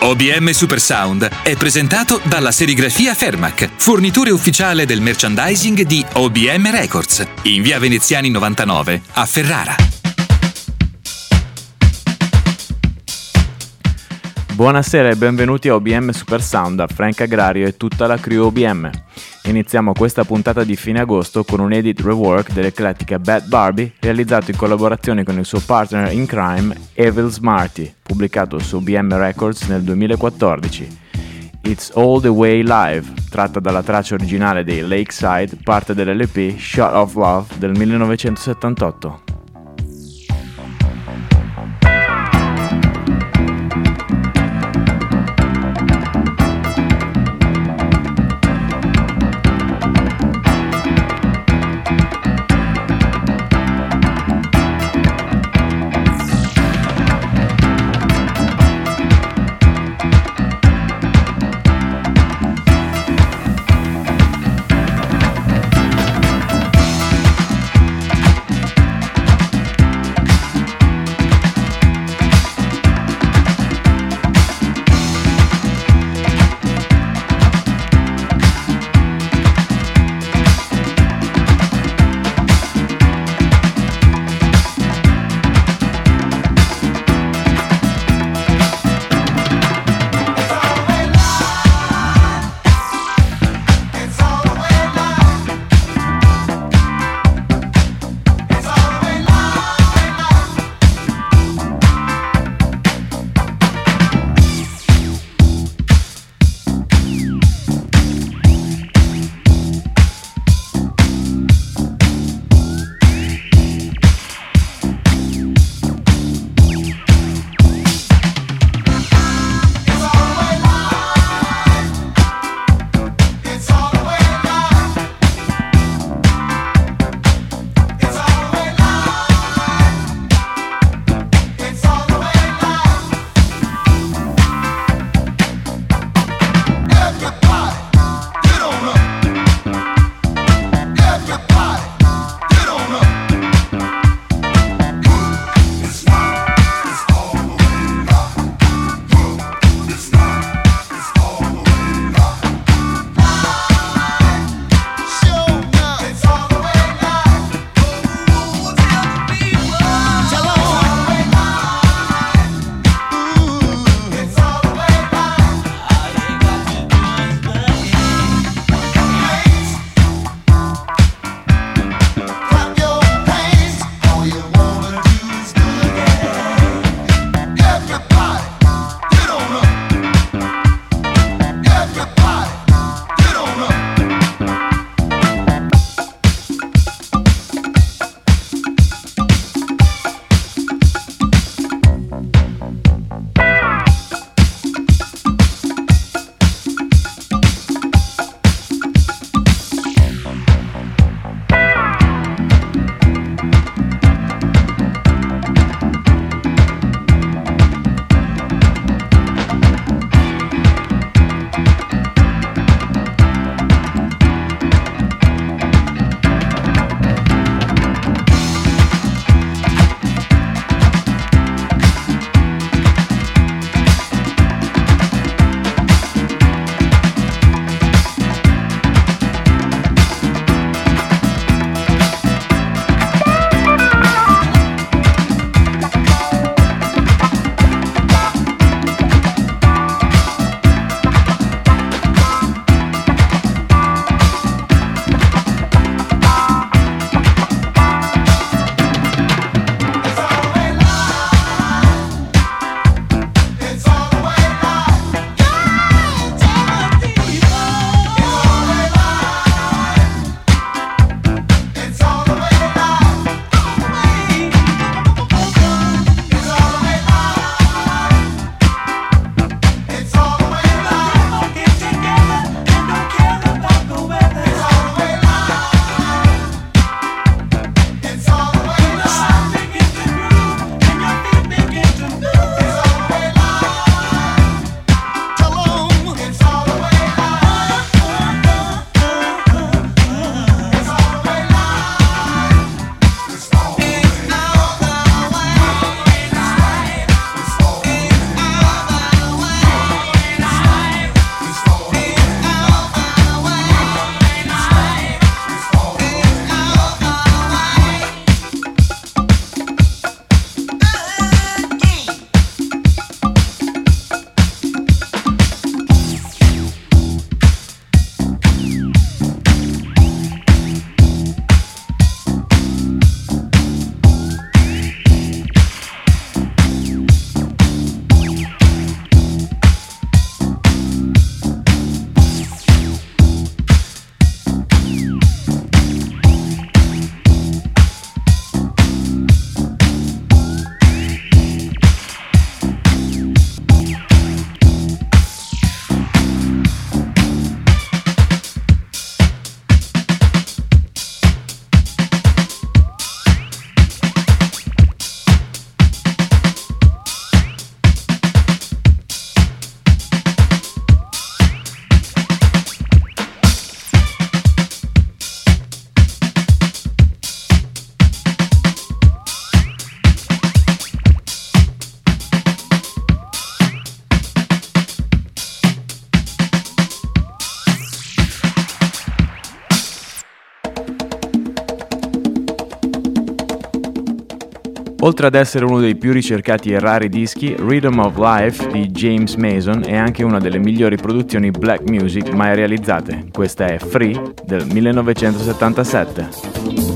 OBM Super Sound è presentato dalla serigrafia Fermac, fornitore ufficiale del merchandising di OBM Records, in via Veneziani 99 a Ferrara. Buonasera e benvenuti a OBM Super Sound da Frank Agrario e tutta la crew OBM. Iniziamo questa puntata di fine agosto con un edit rework dell'eclettica Bad Barbie realizzato in collaborazione con il suo partner in crime Evil Smarty, pubblicato su OBM Records nel 2014. It's All the Way Live, tratta dalla traccia originale dei Lakeside, parte dell'LP Shot of Love del 1978. Oltre ad essere uno dei più ricercati e rari dischi, Rhythm of Life di James Mason è anche una delle migliori produzioni black music mai realizzate. Questa è Free del 1977.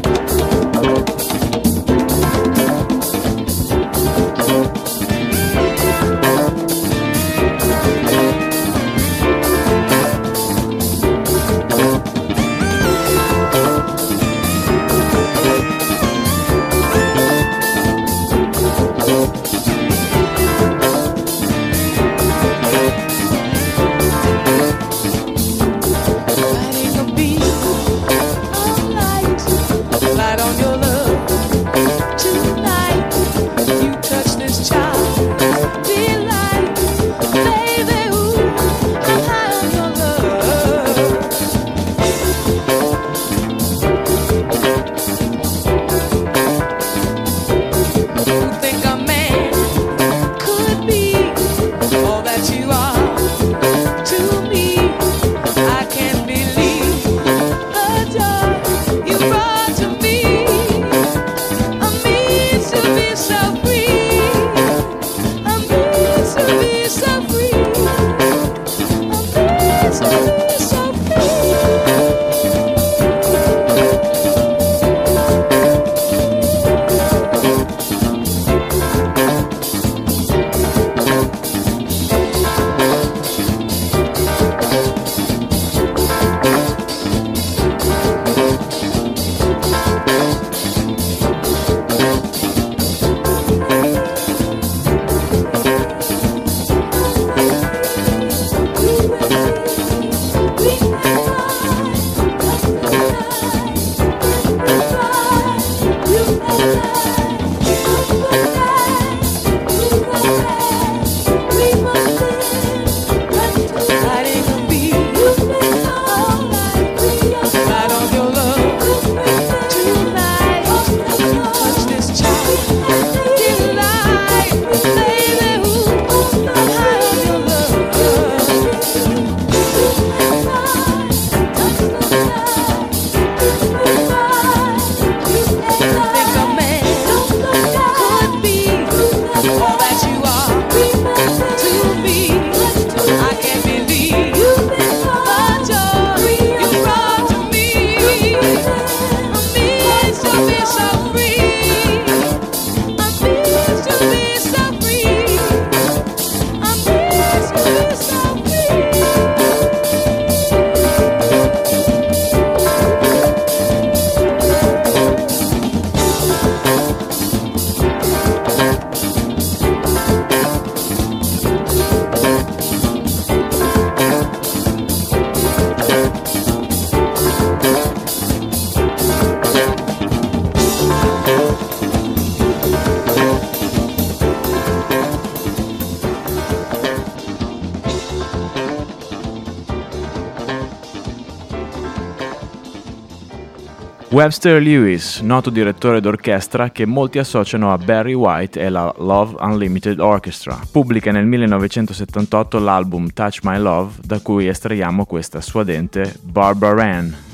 Webster Lewis, noto direttore d'orchestra che molti associano a Barry White e la Love Unlimited Orchestra, pubblica nel 1978 l'album Touch My Love, da cui estraiamo questa suadente Barbara Ann.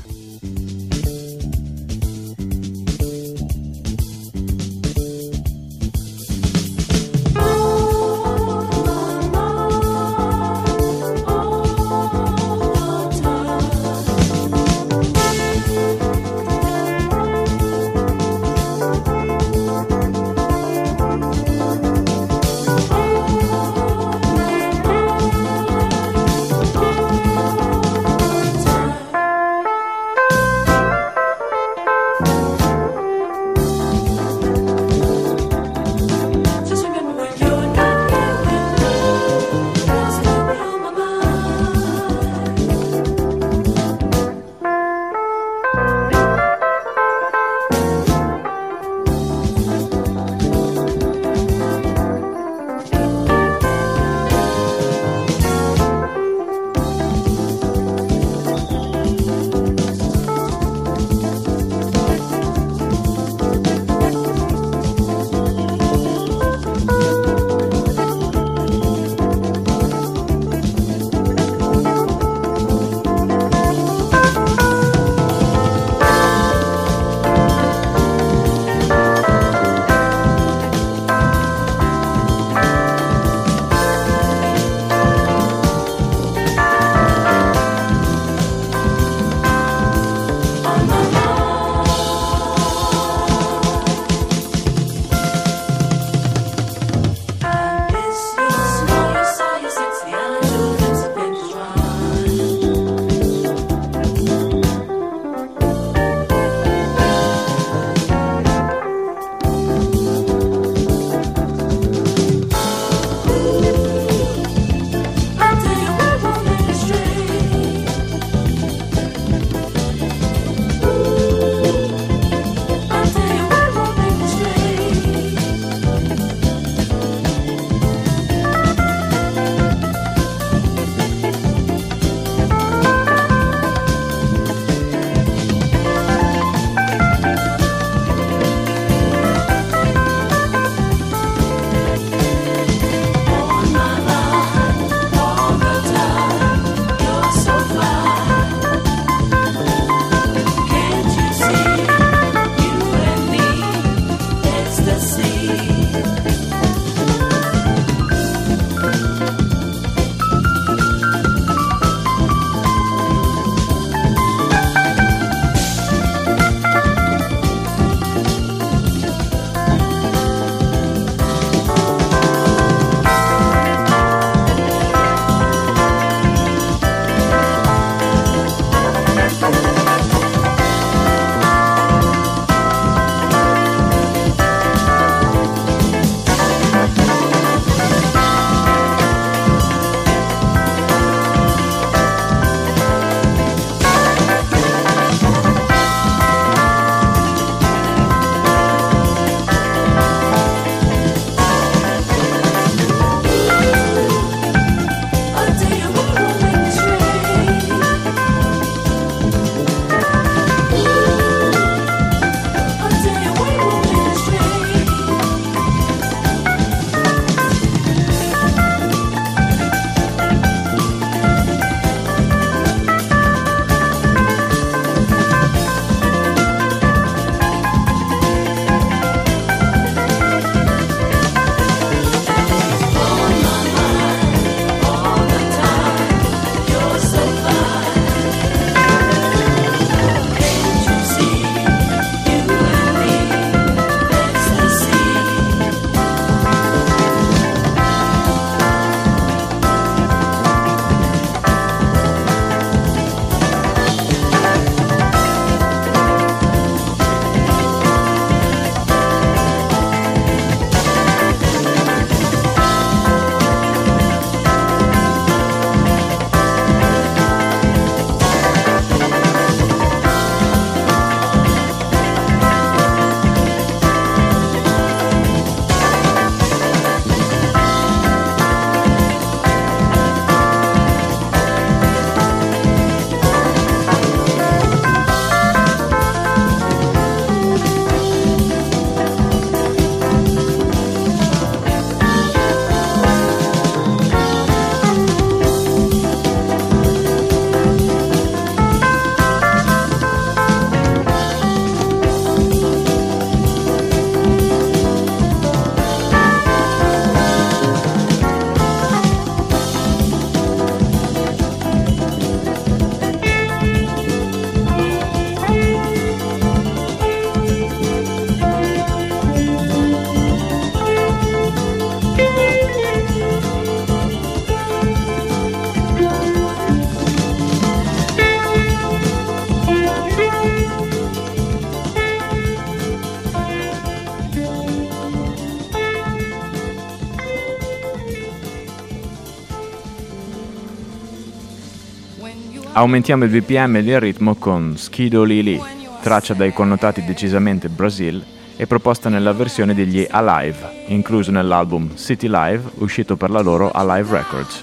Aumentiamo il BPM e il ritmo con Skido Lili, traccia dai connotati decisamente Brasil e proposta nella versione degli Alive, incluso nell'album City Live uscito per la loro Alive Records.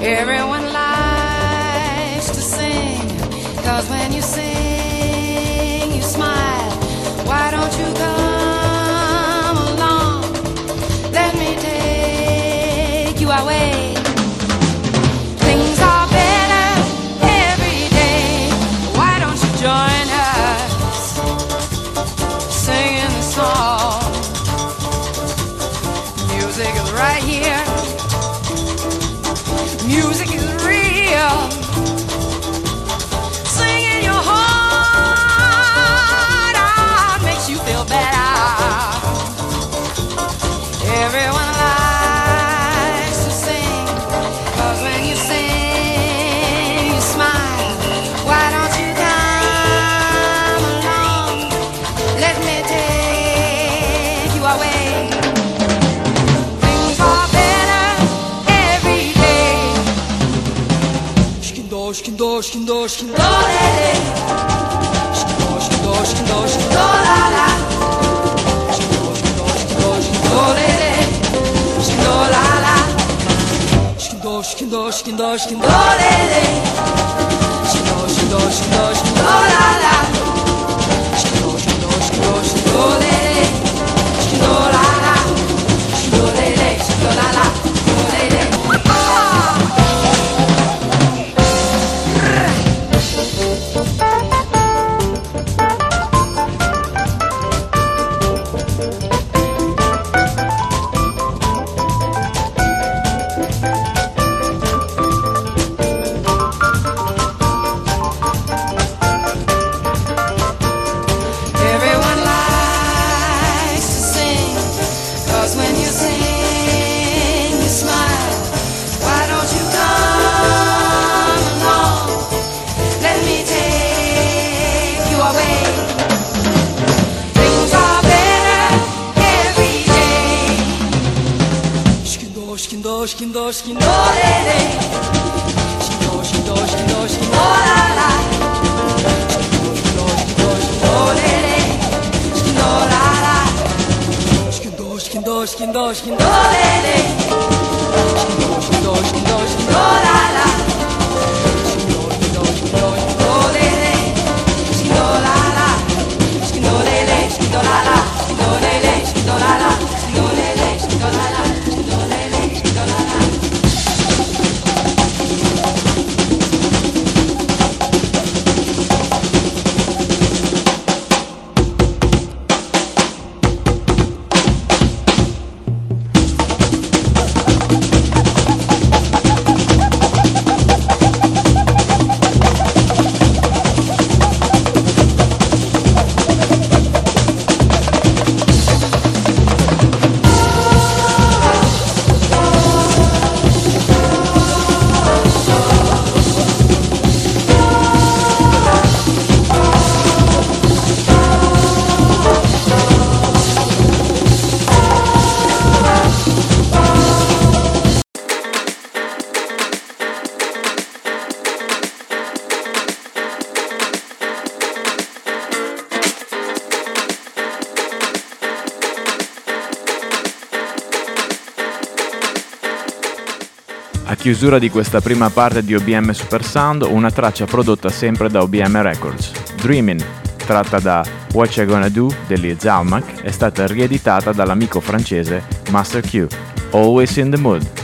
Everyone doşkin doşkin do re re Doşkin doşkin doşkin do la la Doşkin doşkin doşkin do re re Doşkin do la la Doşkin doşkin doşkin doşkin do re re doşkin doşkin doşkin do la la doş kin doş kin do le le. Doş kin doş kin doş kin do la la. Chiusura di questa prima parte di OBM Super Sound, una traccia prodotta sempre da OBM Records. Dreamin', tratta da What You Gonna Do degli Zalmac, è stata rieditata dall'amico francese Master Q. Always in the Mood.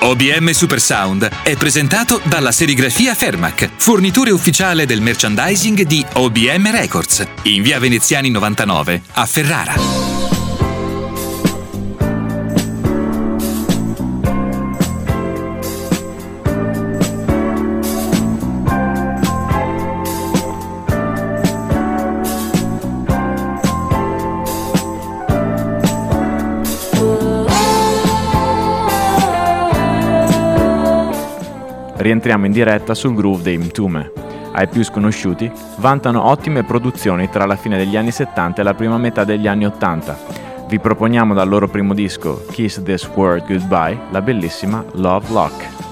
OBM Super Sound è presentato dalla serigrafia Fermac, fornitore ufficiale del merchandising di OBM Records, in via Veneziani 99 a Ferrara. Rientriamo in diretta sul groove dei Mtume. Ai più sconosciuti, vantano ottime produzioni tra la fine degli anni 70 e la prima metà degli anni 80. Vi proponiamo dal loro primo disco, Kiss This World Goodbye, la bellissima Love Lock.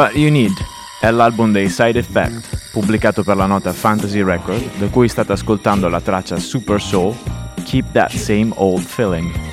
What You Need è l'album dei Side Effect, pubblicato per la nota Fantasy Record, da cui state ascoltando la traccia Super Soul, Keep That Same Old Feeling.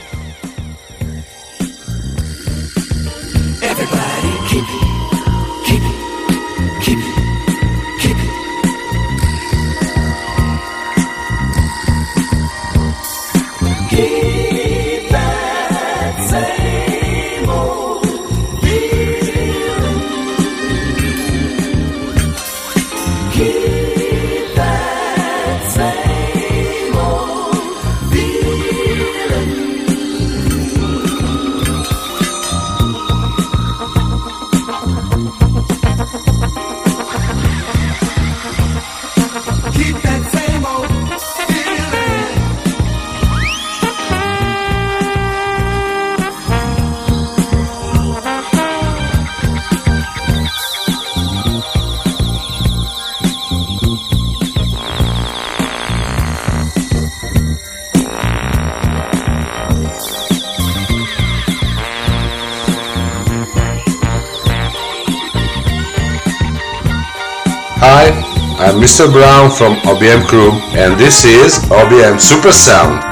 Mr. Brown from OBM Crew and this is OBM Super Sound.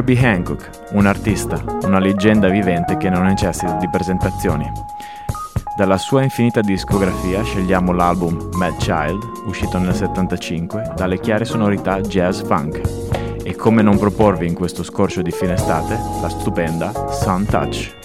Herbie Hancock, un artista, una leggenda vivente che non necessita di presentazioni. Dalla sua infinita discografia scegliamo l'album Mad Child, uscito nel 75, dalle chiare sonorità jazz funk. E come non proporvi in questo scorcio di fine estate, la stupenda Sun Touch.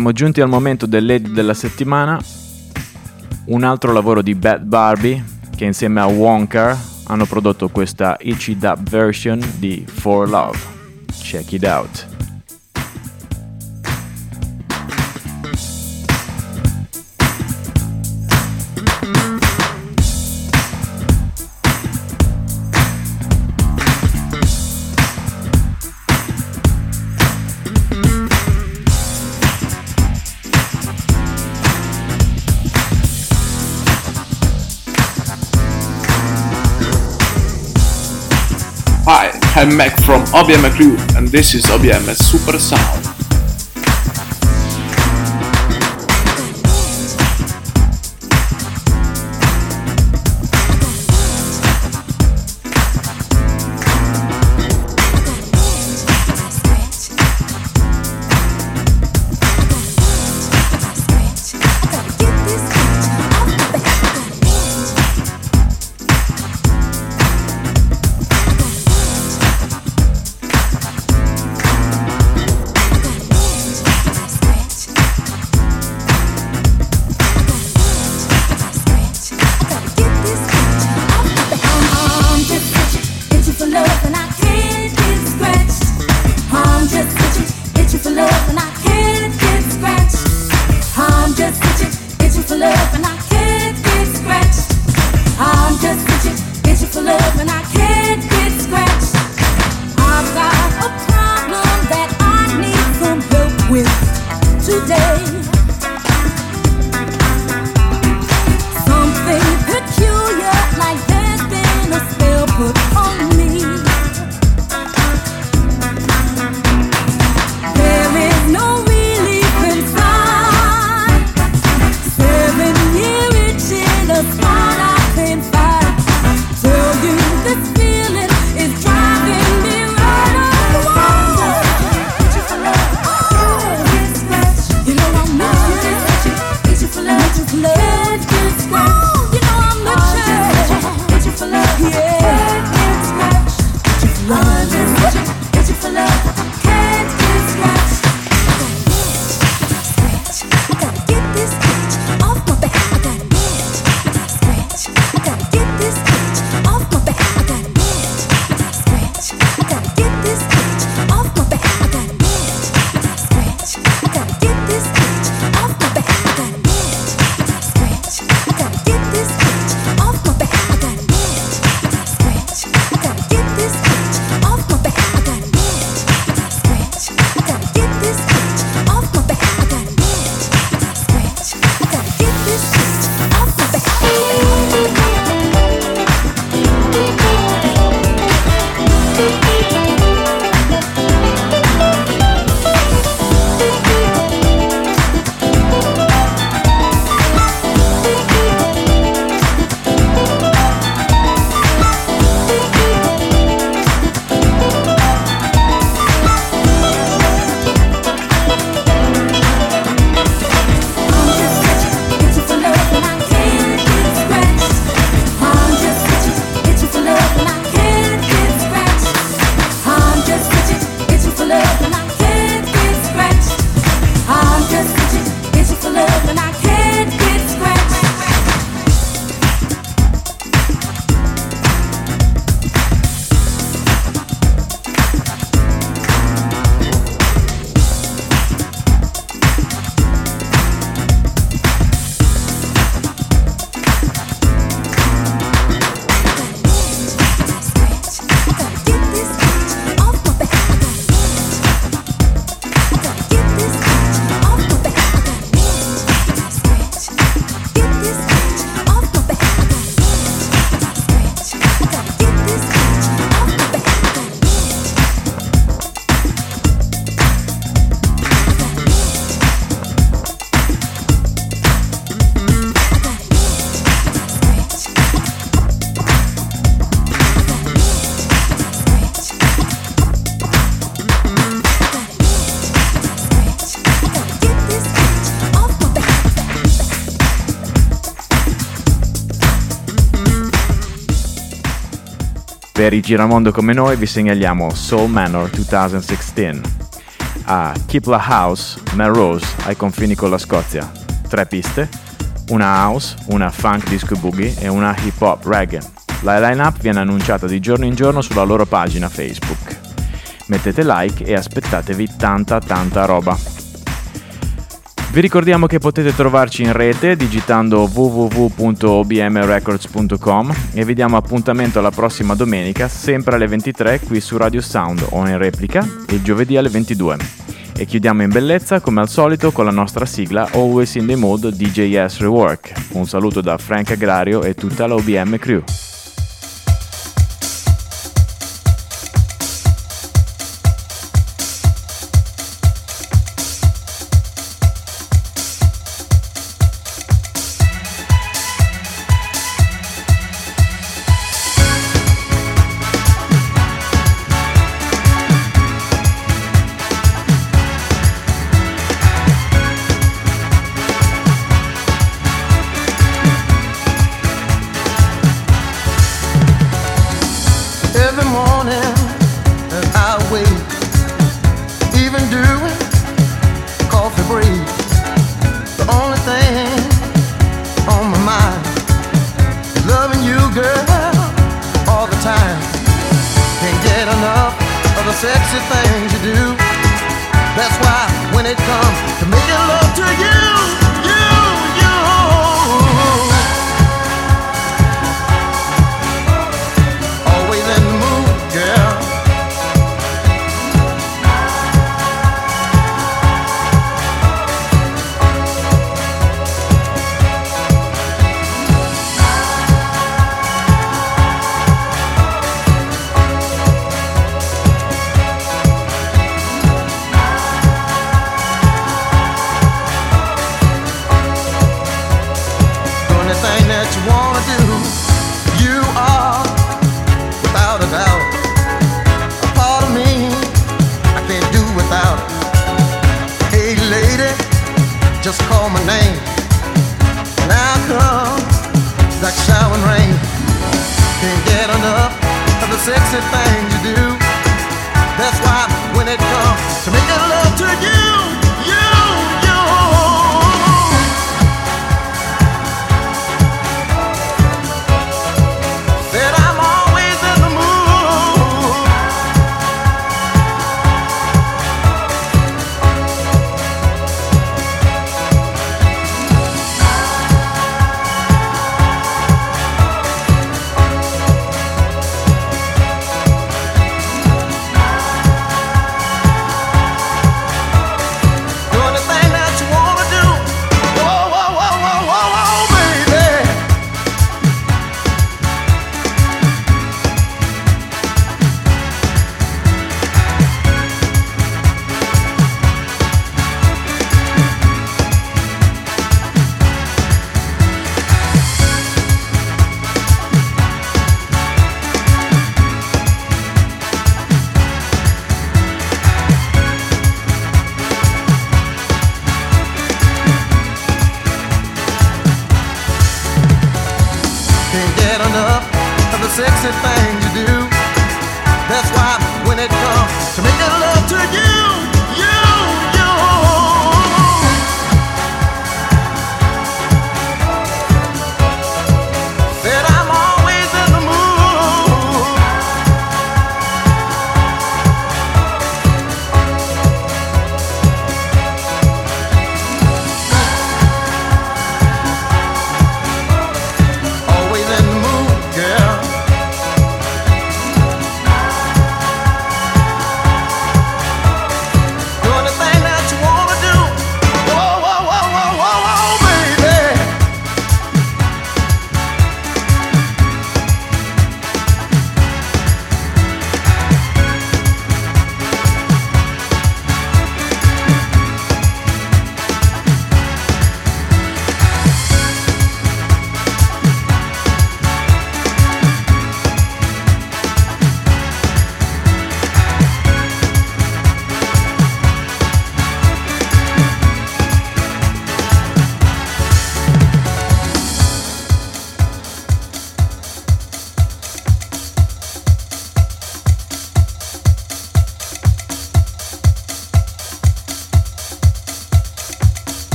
Siamo giunti al momento dell'edit della settimana, un altro lavoro di Bad Barbie che insieme a Wonka hanno prodotto questa Itchy Dub version di For Love. Check it out. I'm Mac from OBM Crew and this is OBM Super Sound. Per i giramondo come noi vi segnaliamo Soul Manor 2016, a Kipla House, Melrose, ai confini con la Scozia. Tre piste, una house, una funk disco boogie e una hip hop reggae. La line-up viene annunciata di giorno in giorno sulla loro pagina Facebook. Mettete like e aspettatevi tanta tanta roba. Vi ricordiamo che potete trovarci in rete digitando www.obmrecords.com e vi diamo appuntamento alla prossima domenica, sempre alle 23 qui su Radio Sound o in replica il giovedì alle 22. E chiudiamo in bellezza come al solito con la nostra sigla Always in the Mode DJS Rework. Un saluto da Frank Agrario e tutta la OBM crew. Things you do. That's why when it comes to making love to you,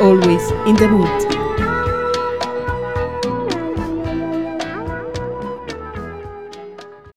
always in the mood.